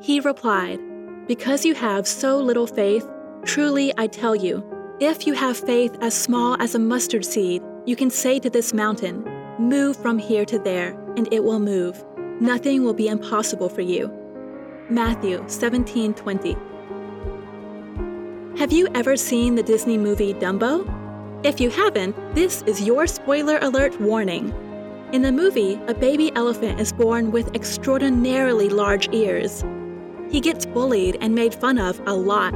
He replied, Because you have so little faith, truly I tell you, if you have faith as small as a mustard seed, you can say to this mountain, Move from here to there, and it will move. Nothing will be impossible for you. Matthew 17:20. Have you ever seen the Disney movie Dumbo? If you haven't, this is your spoiler alert warning. In the movie, a baby elephant is born with extraordinarily large ears. He gets bullied and made fun of a lot.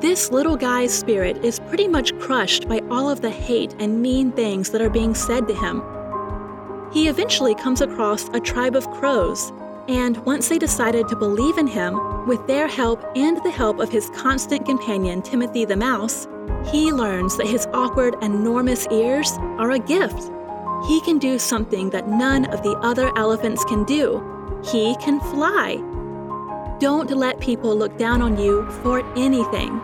This little guy's spirit is pretty much crushed by all of the hate and mean things that are being said to him. He eventually comes across a tribe of crows, and once they decided to believe in him, with their help and the help of his constant companion Timothy the mouse, he learns that his awkward, enormous ears are a gift. He can do something that none of the other elephants can do. He can fly. Don't let people look down on you for anything.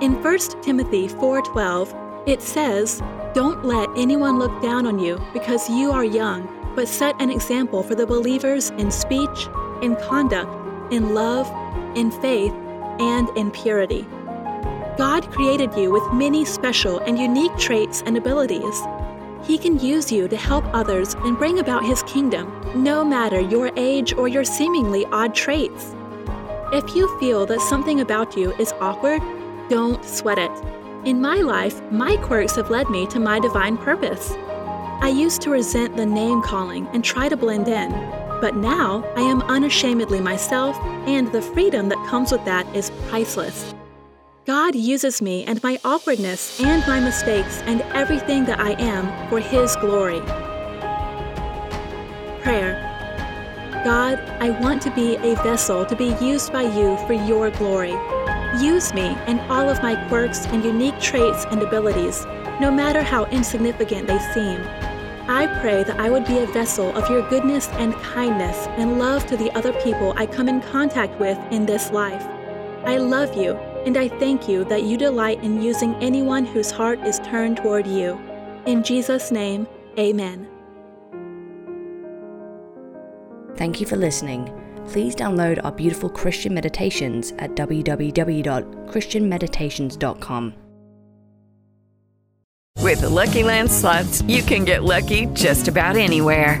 In 1 Timothy 4:12, it says, "Don't let anyone look down on you because you are young, but set an example for the believers in speech, in conduct, in love, in faith, and in purity." God created you with many special and unique traits and abilities. He can use you to help others and bring about His kingdom, no matter your age or your seemingly odd traits. If you feel that something about you is awkward, don't sweat it. In my life, my quirks have led me to my divine purpose. I used to resent the name calling and try to blend in, but now I am unashamedly myself, and the freedom that comes with that is priceless. God uses me and my awkwardness and my mistakes and everything that I am for His glory. Prayer God, I want to be a vessel to be used by you for your glory. Use me and all of my quirks and unique traits and abilities, no matter how insignificant they seem. I pray that I would be a vessel of your goodness and kindness and love to the other people I come in contact with in this life. I love you, and I thank you that you delight in using anyone whose heart is turned toward you. In Jesus' name, amen. Thank you for listening. Please download our beautiful Christian meditations at www.christianmeditations.com. With the Lucky Land slots, you can get lucky just about anywhere.